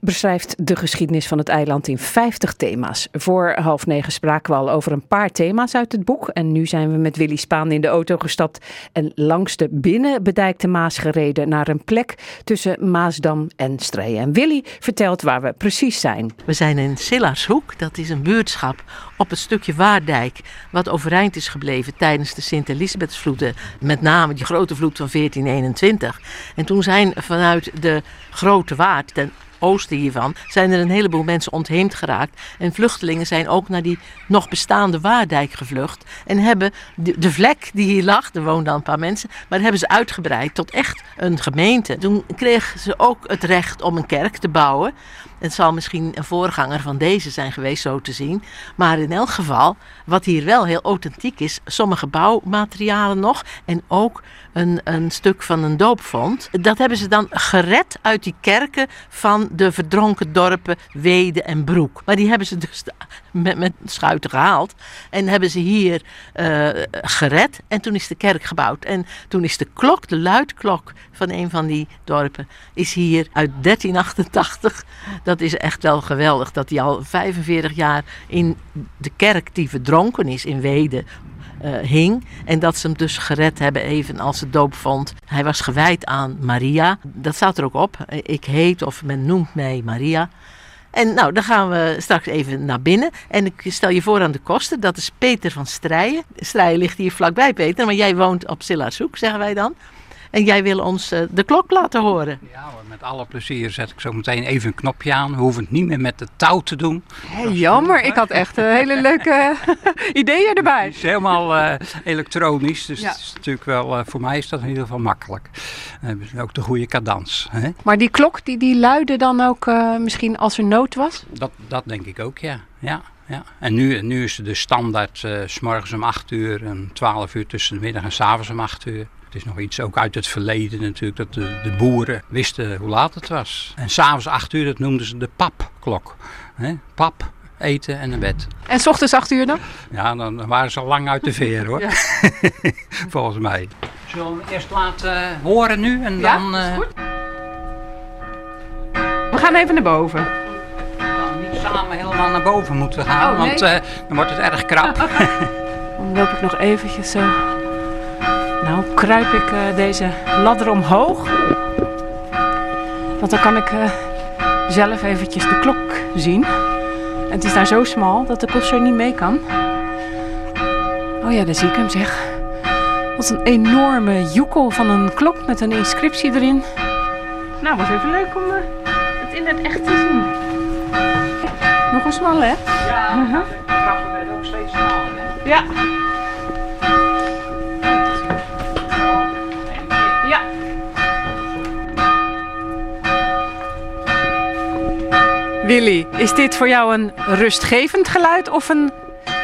beschrijft de geschiedenis van het eiland in 50 thema's. Voor half negen spraken we al over een paar thema's uit het boek. En nu zijn we met Willy Spaan in de auto gestapt en langs de binnenbedijkte Maas gereden naar een plek tussen Maasdam en Strijen. En Willy vertelt waar we precies zijn. We zijn in Sillarshoek, dat is een buurtschap op het stukje Waardijk, wat overeind is gebleven tijdens de Sint-Elisabethsvloeden, met name die grote vloed van 1421. En toen zijn vanuit de Grote Waard, ten oosten hiervan, zijn er een heleboel mensen ontheemd geraakt. En vluchtelingen zijn ook naar die nog bestaande Waardijk gevlucht en hebben de, de vlek die hier lag, er woonden al een paar mensen, maar hebben ze uitgebreid tot echt een gemeente. Toen kregen ze ook het recht om een kerk te bouwen. Het zal misschien een voorganger van deze zijn geweest, zo te zien. Maar in elk geval, wat hier wel heel authentiek is, sommige bouwmaterialen nog en ook een, een stuk van een doopvond. Dat hebben ze dan gered uit die kerken van de verdronken dorpen Wede en Broek. Maar die hebben ze dus met, met schuiten gehaald en hebben ze hier eh, gered. En toen is de kerk gebouwd. En toen is de klok, de luidklok van een van die dorpen, is hier uit 1388. Dat is echt wel geweldig dat hij al 45 jaar in de kerk die verdronken is in Wede eh, hing. En dat ze hem dus gered hebben, even als het doopvond. Hij was gewijd aan Maria. Dat staat er ook op. Ik heet of men noemt mij Maria. En nou, dan gaan we straks even naar binnen. En ik stel je voor aan de kosten. Dat is Peter van Strijen. Strijen ligt hier vlakbij, Peter. Maar jij woont op Sillarshoek, zeggen wij dan. En jij wil ons eh, de klok laten horen. Ja hoor, met alle plezier zet ik zo meteen even een knopje aan. We hoeven het niet meer met de touw te doen. Jammer, ik had echt een hele leuke ideeën erbij. Het is helemaal eh, elektronisch, dus Ja. het is natuurlijk wel, eh, voor mij is dat in ieder geval makkelijk. Ze ook de goede cadans. Hè? Maar die klok, die, die luidde dan ook eh, misschien als er nood was? Dat, dat denk ik ook, ja. ja. Ja. En nu, nu is de standaard eh, s morgens om 8 uur en 12 uur tussen de middag en 's avonds om 8 uur. Het is nog iets ook uit het verleden natuurlijk, dat de, de boeren wisten hoe laat het was. En s'avonds 8 uur, dat noemden ze de papklok. Hè? Pap, eten en naar bed. En s ochtends 8 uur dan? Ja, dan waren ze al lang uit de veer hoor. Ja. Volgens mij. Zullen we hem eerst laten horen nu en Ja, dan... is eh, goed. We gaan even naar boven. niet samen helemaal naar boven moeten gaan, Oh, nee. want eh, dan wordt het erg krap. Dan loop ik nog eventjes zo. Nou, kruip ik eh, deze ladder omhoog. Want dan kan ik eh, zelf eventjes de klok zien. En het is daar zo smal dat de kosser niet mee kan. Oh ja, daar zie ik hem zeg. Wat een enorme joekel van een klok met een inscriptie erin. Nou, was even leuk om eh, het in het echt te zien. Nog een smalle, hè? Ja, de trappen werden ook steeds smaller. Hè? Ja. Ja. Willy, is dit voor jou een rustgevend geluid of een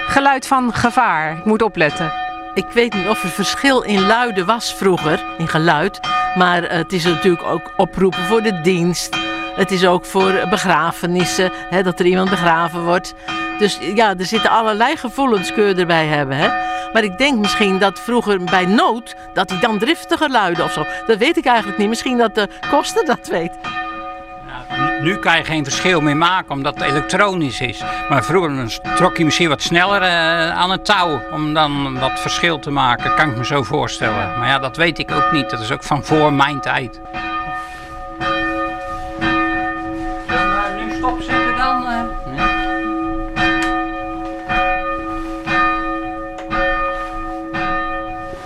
geluid van gevaar? Ik moet opletten. Ik weet niet of er verschil in luiden was vroeger, in geluid. Maar het is natuurlijk ook oproepen voor de dienst. Het is ook voor begrafenissen, hè, dat er iemand begraven wordt. Dus ja, er zitten allerlei gevoelens kun je erbij hebben. Hè? Maar ik denk misschien dat vroeger bij nood, dat hij dan driftiger luidde of zo. Dat weet ik eigenlijk niet. Misschien dat de koster dat weet. Nu, kan je geen verschil meer maken omdat het elektronisch is. Maar vroeger trok je misschien wat sneller eh, aan het touw om dan wat verschil te maken. Kan ik me zo voorstellen. Maar ja, dat weet ik ook niet. Dat is ook van voor mijn tijd. Zullen we nu stopzetten dan? eh?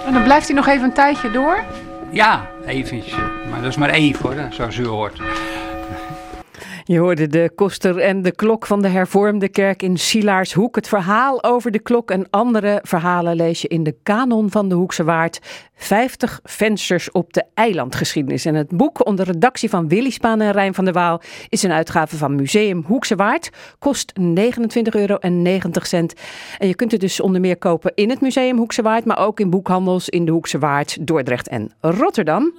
En dan blijft hij nog even een tijdje door. Ja, eventjes. Maar dat is maar even hoor, zoals u hoort. Je hoorde de koster en de klok van de hervormde kerk in Sielaarshoek. Het verhaal over de klok en andere verhalen lees je in de kanon van de Hoekse Waard. 50 vensters op de eilandgeschiedenis. En het boek onder redactie van Willy Spaan en Rijn van der Waal is een uitgave van Museum Hoekse Waard. Kost 29,90 euro. En je kunt het dus onder meer kopen in het Museum Hoekse Waard, maar ook in boekhandels in de Hoekse Waard, Dordrecht en Rotterdam.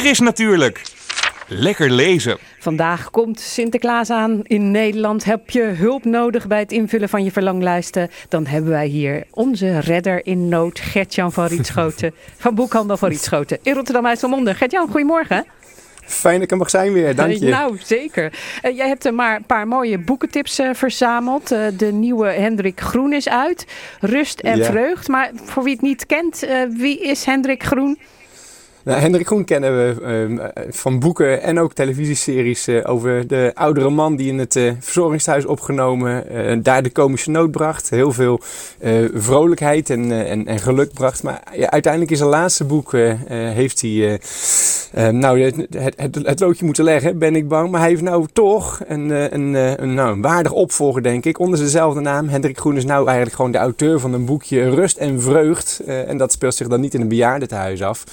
Chris natuurlijk. Lekker lezen. Vandaag komt Sinterklaas aan in Nederland. Heb je hulp nodig bij het invullen van je verlanglijsten? Dan hebben wij hier onze redder in nood, Gertjan van Rietschoten. van Boekhandel van Rietschoten in Rotterdam IJsselmonde. Gertjan, goedemorgen. Fijn dat ik er mag zijn weer, dank je. Nou, zeker. Eh, jij hebt er maar een paar mooie boekentips eh, verzameld. Eh, de nieuwe Hendrik Groen is uit. Rust en Ja. vreugd. Maar voor wie het niet kent, eh, wie is Hendrik Groen? Nou, Hendrik Groen kennen we ehm, eh, van boeken en ook televisieseries eh, over de oudere man die in het eh, verzorgingshuis opgenomen, daar de komische noot bracht. Heel veel vrolijkheid en, en, en geluk bracht. Maar ja, uiteindelijk is zijn laatste boek, heeft hij eh, eh, nou, het, het, het, loodje moeten leggen, ben ik bang. Maar hij heeft nou toch een, een, een, nou, een waardig opvolger, denk ik, onder dezelfde naam. Hendrik Groen is nou eigenlijk gewoon de auteur van een boekje Rust en Vreugd. En dat speelt zich dan niet in een bejaardentehuis af.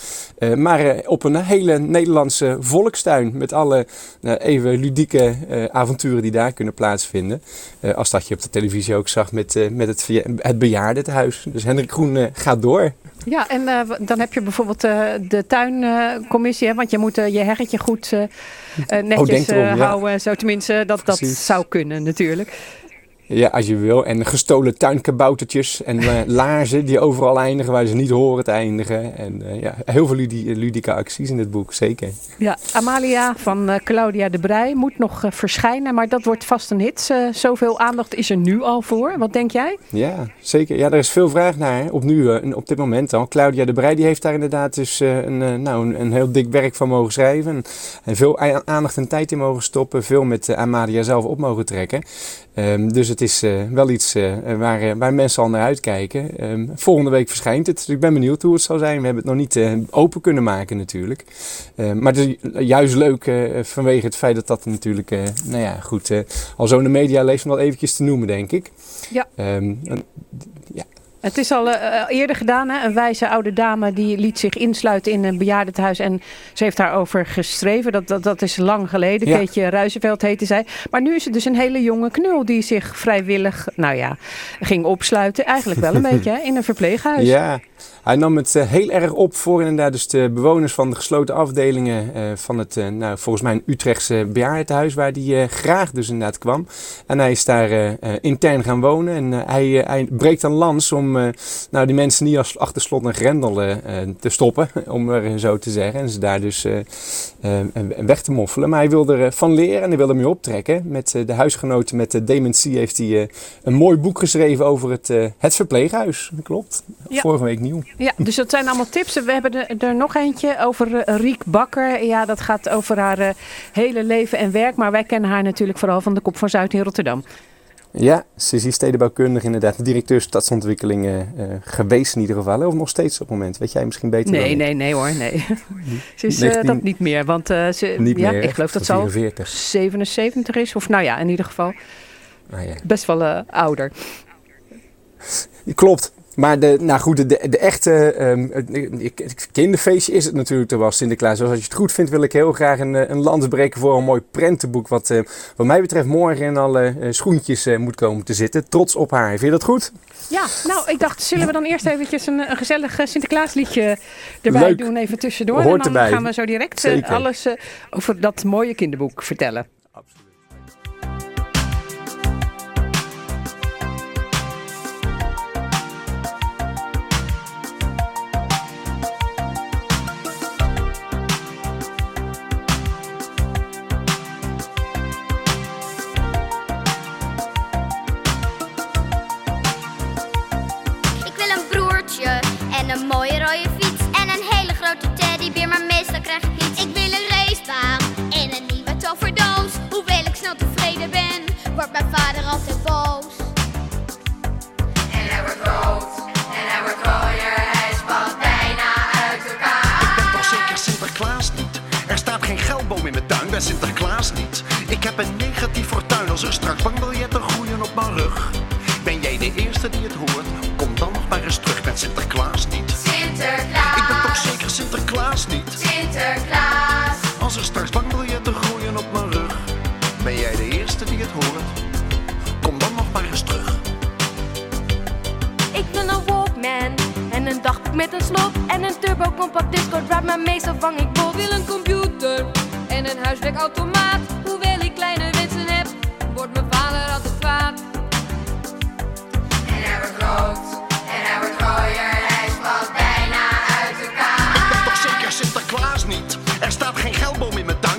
Maar eh, op een hele Nederlandse volkstuin. Met alle nou, even ludieke eh, avonturen die daar kunnen plaatsvinden. Eh, als dat je op de televisie ook zag met, eh, met het, het bejaardentehuis. Dus Hendrik Groen eh, gaat door. Ja, en eh, dan heb je bijvoorbeeld eh, de tuincommissie. want je moet eh, je herretje goed eh, eh, netjes denk erom, eh, ja. houden. Zo tenminste, dat, dat zou kunnen natuurlijk. Ja, als je wil. En gestolen tuinkaboutertjes en eh, laarzen die overal eindigen waar ze niet horen te eindigen. En eh, ja, heel veel ludi- ludieke acties in dit boek, zeker. Ja, Amalia van eh, Claudia de Brij moet nog verschijnen. Maar dat wordt vast een hit. Zoveel aandacht is er nu al voor. Wat denk jij? Ja, zeker. Ja, er is veel vraag naar hè, op nu, eh, op dit moment al. Claudia de Brij die heeft daar inderdaad dus een, nou, een, een heel dik werk van mogen schrijven. En, en veel aandacht en tijd in mogen stoppen. Veel met Amalia zelf op mogen trekken. Ehm, dus het is eh, wel iets eh, waar, eh, waar mensen al naar uitkijken. Ehm, volgende week verschijnt het. Dus ik ben benieuwd hoe het zal zijn. We hebben het nog niet open kunnen maken natuurlijk. Ehm, maar het is juist leuk vanwege het feit dat dat natuurlijk, nou ja, goed, al zo in de media leeft om dat eventjes te noemen, denk ik. Ja. Ehm, ja. Het is al eh, eh, eerder gedaan. Hè? Een wijze oude dame die liet zich insluiten in een bejaardentehuis. En ze heeft daarover geschreven. Dat, dat, dat is lang geleden. Ja. Keetje Ruizenveld heette zij. Maar nu is het dus een hele jonge knul die zich vrijwillig, nou ja, ging opsluiten. Eigenlijk wel een beetje hè, in een verpleeghuis. Ja, hij nam het eh, heel erg op voor inderdaad dus de bewoners van de gesloten afdelingen van het, nou, volgens mij een Utrechtse bejaardentehuis waar hij graag dus inderdaad kwam. En hij is daar intern gaan wonen en hij, hij breekt een lans om nou, die mensen niet als achter slot en grendel eh, eh, te stoppen, om er zo te zeggen. En ze daar dus eh, eh, weg te moffelen. Maar hij wilde er eh, van leren en hij wilde ermee optrekken. Met eh, de huisgenoten met de dementie heeft hij eh, een mooi boek geschreven over het, eh, het verpleeghuis. Klopt. Ja. Vorige week nieuw. Ja, dus dat zijn allemaal tips. We hebben er, er nog eentje over eh, Riek Bakker. Ja, dat gaat over haar eh, hele leven en werk. Maar wij kennen haar natuurlijk vooral van de Kop van Zuid in Rotterdam. Ja, ze is stedenbouwkundige inderdaad, directeur stadsontwikkeling eh, geweest in ieder geval. Of nog steeds op het moment, weet jij misschien beter dan Nee, nee, nee hoor, nee. Ze is eh, 19 dat niet meer, want eh, ze, Niet ja, meer, ik geloof dat ze al 44. 77 is. Of nou ja, in ieder geval Ah, ja. best wel ouder. Klopt. Maar de, nou goed, de, de, de echte ehm, kinderfeestje is het natuurlijk toch wel, Sinterklaas. Dus als je het goed vindt, wil ik heel graag een, eh, een lans breken voor een mooi prentenboek. Wat eh, wat mij betreft morgen in alle eh, schoentjes moet komen te zitten. Trots op haar. Vind je dat goed? Ja, nou, ik dacht, zullen we dan eerst eventjes een, een gezellig Sinterklaasliedje erbij Leuk. doen, even tussendoor. Hoort en dan erbij. gaan we zo direct alles over dat mooie kinderboek vertellen.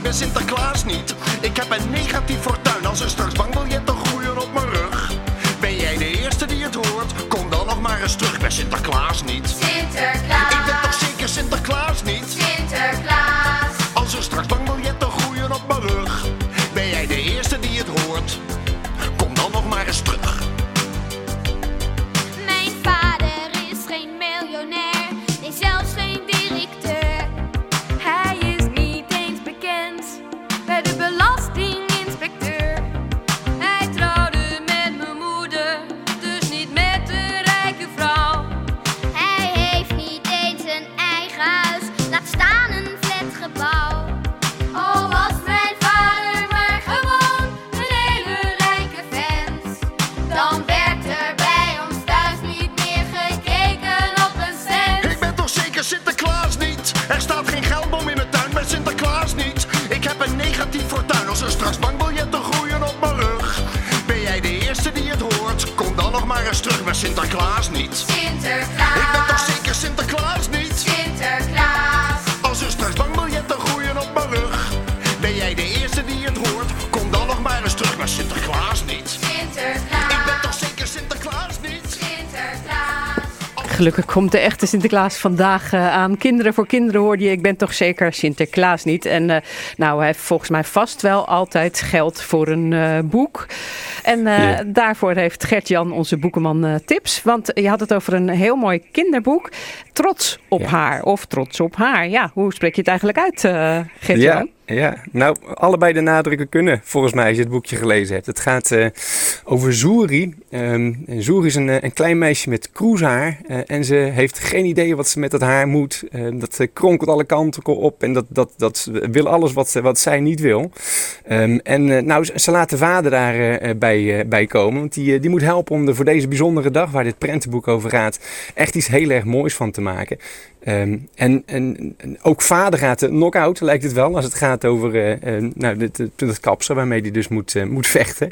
Ben Sinterklaas niet. Ik heb een negatief fortuin, als er straks bankbiljetten groeien op mijn rug. Ben jij de eerste die het hoort? Kom dan nog maar eens terug, ben Sinterklaas niet. Komt de echte Sinterklaas vandaag eh, aan. Kinderen voor kinderen hoorde je. Ik ben toch zeker Sinterklaas niet. En eh, nou, hij heeft volgens mij vast wel altijd geld voor een eh, boek. En eh, daarvoor heeft Gert-Jan, onze boekenman, eh, tips. Want je had het over een heel mooi kinderboek. Trots op haar of trots op haar. Ja, hoe spreek je het eigenlijk uit, Gert-Jan? Ja, ja, nou, allebei de nadrukken kunnen, volgens mij, als je het boekje gelezen hebt. Het gaat over Zoeri. Ehm en Zoeri is een, een klein meisje met kroeshaar. en ze heeft geen idee wat ze met dat haar moet. Eh, dat kronkelt alle kanten op en dat, dat, dat wil alles wat, ze- wat zij niet wil. Ehm, en eh, nou, ze- laat de vader daarbij bij, bij, eh, bij komen. Want die, eh, die moet helpen om er voor deze bijzondere dag, waar dit prentenboek over gaat, echt iets heel erg moois van te maken. Ehm, en, en, ook vader gaat de knock-out, lijkt het wel, als het gaat over eh, eh, nou, kapsel waarmee hij dus moet, eh, moet vechten.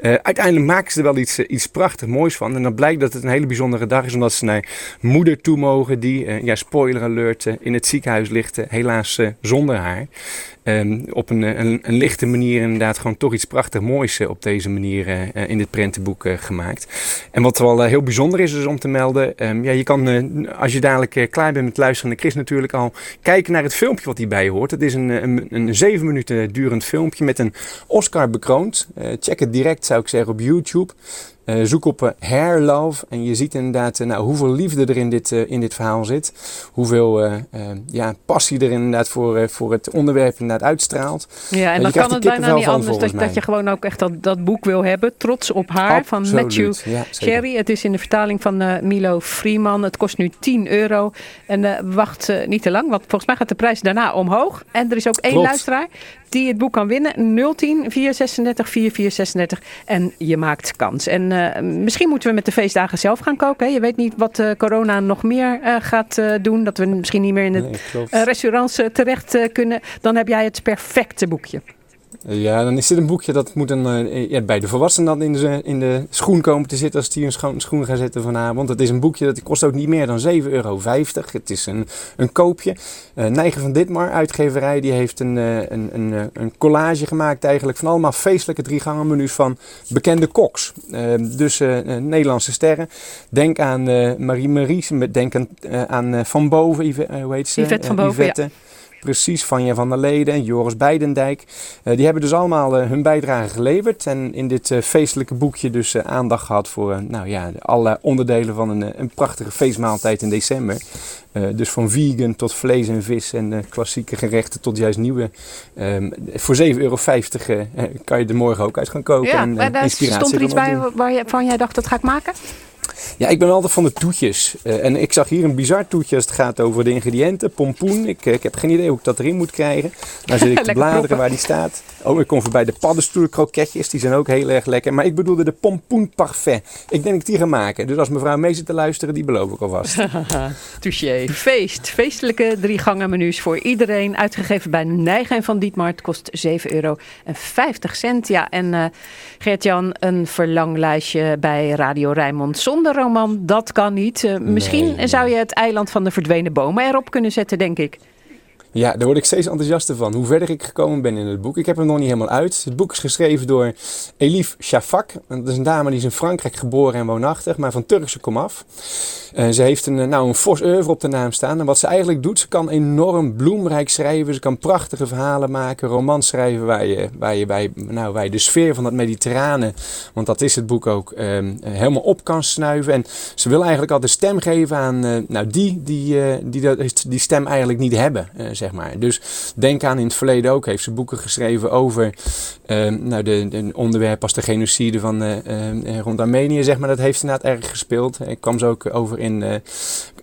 Eh, uiteindelijk maken ze er wel iets, eh, iets prachtig moois van. En dan blijkt dat het een hele bijzondere dag is, omdat ze naar moeder toe mogen, die, eh, ja, spoiler alert, eh, in het ziekenhuis ligt, eh, helaas eh, zonder haar. Ehm, op een, eh, een, een lichte manier inderdaad gewoon toch iets prachtig moois eh, op deze manier eh, in dit prentenboek gemaakt. En wat wel heel bijzonder is dus om te melden, ehm, ja, je kan als je dadelijk klaar bent met luisteren naar Chris natuurlijk al kijken naar het filmpje wat hierbij hoort. Het is een, een, een zeven minuten durend filmpje met een Oscar bekroond. Check het direct zou ik zeggen op YouTube. Eh, zoek op eh, Hair Love en je ziet inderdaad eh, nou, hoeveel liefde er in dit, in dit verhaal zit. Hoeveel ja, passie er inderdaad voor, voor het onderwerp inderdaad uitstraalt. Ja, en dan kan het bijna niet van, anders dat, dat je gewoon ook echt dat, dat boek wil hebben. Trots op haar van Matthew ja. Cherry. Het is in de vertaling van Milo Freeman. Het kost nu 10 euro. En wacht niet te lang, want volgens mij gaat de prijs daarna omhoog. En er is ook één Klopt. luisteraar die het boek kan winnen. 010 436 4436 en je maakt kans. En eh, misschien moeten we met de feestdagen zelf gaan koken. Hè? Je weet niet wat eh, corona nog meer eh, gaat doen. Dat we misschien niet meer in Nee, eh, restaurants terecht kunnen. Dan heb jij het perfecte boekje. Ja, dan is dit een boekje dat moet dan, eh, ja, bij de volwassenen dan in de, in de schoen komen te zitten als die een schoen, schoen gaan zetten vanavond. Het is een boekje dat kost ook niet meer dan 7,50 euro. Het is een, een koopje. Eh Nijgen van Ditmar, uitgeverij, die heeft een, eh, een, een, een collage gemaakt eigenlijk van allemaal feestelijke driegangen menus van bekende koks. Dus Nederlandse sterren. Denk aan Marie Maries, denk aan, aan Van Boven, hoe heet ze? Yvette van Boven, ja. Precies, Vanja van der Leden en Joris Beidendijk. Eh, die hebben dus allemaal eh, hun bijdrage geleverd. En in dit eh, feestelijke boekje dus aandacht gehad voor nou ja, alle onderdelen van een, een prachtige feestmaaltijd in december. Dus van vegan tot vlees en vis en klassieke gerechten tot juist nieuwe. Ehm, voor 7,50 euro kan je er morgen ook uit gaan koken. Ja, en, maar daar inspiratie stond er iets bij waarvan jij dacht, dat ga ik maken? Ja, ik ben altijd van de toetjes. Eh, en ik zag hier een bizar toetje als het gaat over de ingrediënten. Pompoen. Ik, eh, ik heb geen idee hoe ik dat erin moet krijgen. Daar zit ik te bladeren proppen. waar die staat. Oh, ik kom voorbij de paddenstoelkroketjes. Die zijn ook heel erg lekker. Maar ik bedoelde de pompoen parfait. Ik denk dat ik die ga maken. Dus als mevrouw mee zit te luisteren, die beloof ik alvast. Touché. Feest. Feestelijke drie gangen menus voor iedereen. Uitgegeven bij Nijgen van Dietmar. Kost 7,50 euro. Ja, en eh Gert-Jan, een verlanglijstje bij Radio Rijnmond zonder roman. Dat kan niet. Eh, misschien nee. zou je het eiland van de verdwenen bomen erop kunnen zetten, denk ik. Ja, daar word ik steeds enthousiaster van. Hoe verder ik gekomen ben in het boek. Ik heb hem nog niet helemaal uit. Het boek is geschreven door Elif Shafak. Dat is een dame die is in Frankrijk geboren en woonachtig, maar van Turkse komaf. Eh, ze heeft een, eh, nou, een fors oeuvre op de naam staan. En wat ze eigenlijk doet, ze kan enorm bloemrijk schrijven. Ze kan prachtige verhalen maken, romans schrijven waar je, waar je, bij, nou, waar je de sfeer van dat mediterrane, want dat is het boek ook, ehm, eh, helemaal op kan snuiven. En ze wil eigenlijk altijd stem geven aan nou, die die, die dat, die stem eigenlijk niet hebben, eh, zeg maar. Dus denk aan in het verleden ook, heeft ze boeken geschreven over ehm, nou, de, de onderwerpen als de genocide van, eh, eh, rond Armenië, zeg maar. Dat heeft ze inderdaad erg gespeeld. Ik kwam ze ook over in, eh,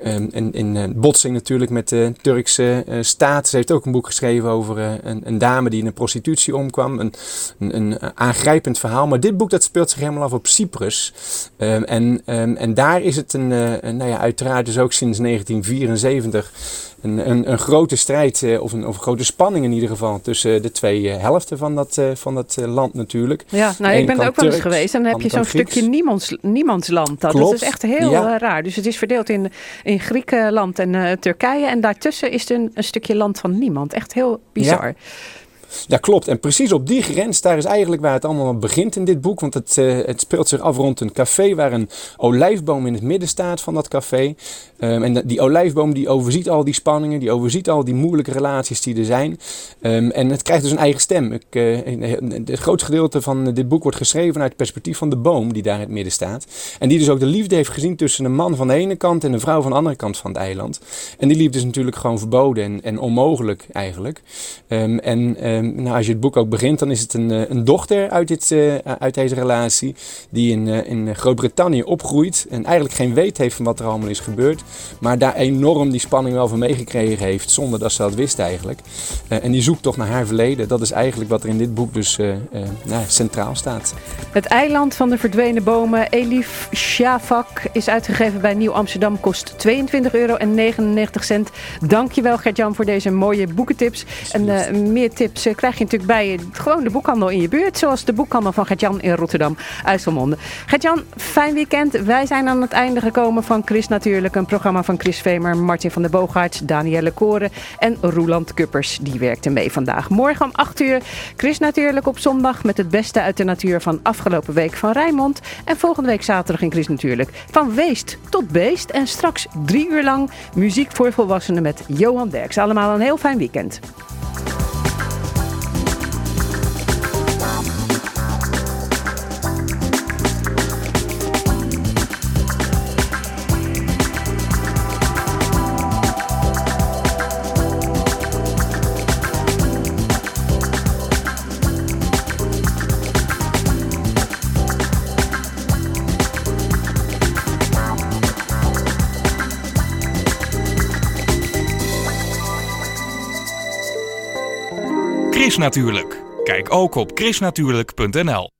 ehm, in, in botsing natuurlijk met de Turkse staat. Ze heeft ook een boek geschreven over een, een dame die in de prostitutie omkwam. Een, een, een aangrijpend verhaal. Maar dit boek dat speelt zich helemaal af op Cyprus. Ehm, en, en daar is het een, een, nou ja, uiteraard dus ook sinds 1974 een, een, een grote strijd, eh, of, een, of een grote spanning in ieder geval, tussen de twee eh, helften van dat, eh, van dat eh, land natuurlijk. Ja, nou, ik ben er ook wel eens Turks, geweest en dan heb je zo'n stukje niemands, niemandsland. Dat, dat is echt heel ja. eh, raar. Dus het is verdeeld in, in Griekenland en eh, Turkije. En daartussen is er een, een stukje land van niemand. Echt heel bizar. Ja, klopt. En precies op die grens, daar is eigenlijk waar het allemaal begint in dit boek. Want het, eh, het speelt zich af rond een café waar een olijfboom in het midden staat van dat café. Ehm, en die olijfboom die overziet al die spanningen, die overziet al die moeilijke relaties die er zijn. Ehm, en het krijgt dus een eigen stem. Ik, eh, het grootste gedeelte van dit boek wordt geschreven vanuit het perspectief van de boom die daar in het midden staat. En die dus ook de liefde heeft gezien tussen een man van de ene kant en een vrouw van de andere kant van het eiland. En die liefde is natuurlijk gewoon verboden en, en onmogelijk eigenlijk. Ehm, en nou, als je het boek ook begint, dan is het een, eh, een dochter uit, dit, eh, uit deze relatie. Die in, eh, in Groot-Brittannië opgroeit. En eigenlijk geen weet heeft van wat er allemaal is gebeurd. Maar daar enorm die spanning wel van meegekregen heeft. Zonder dat ze dat wist eigenlijk. En die zoekt toch naar haar verleden. Dat is eigenlijk wat er in dit boek dus nou, centraal staat. Het eiland van de verdwenen bomen, Elif Shafak, is uitgegeven bij Nieuw Amsterdam. Kost 22,99 euro. Dankjewel Gert-Jan voor deze mooie boekentips. En meer tips krijg je natuurlijk bij eh, gewoon de boekhandel in je buurt. Zoals de boekhandel van Gert-Jan in Rotterdam, IJsselmonde. Gert-Jan, fijn weekend. Wij zijn aan het einde gekomen van Chris Natuurlijk. Een programma van Chris Vemer, Martin van der Boogaerts, Danielle Koren en Roeland Kuppers. Die werkte mee vandaag. Morgen om 8 uur Chris Natuurlijk op zondag met het beste uit de natuur van afgelopen week van Rijnmond. En volgende week zaterdag in Chris Natuurlijk. Van Weest tot Beest. En straks drie uur lang muziek voor volwassenen met Johan Derks. Allemaal een heel fijn weekend. Natuurlijk. Kijk ook op chrisnatuurlijk.nl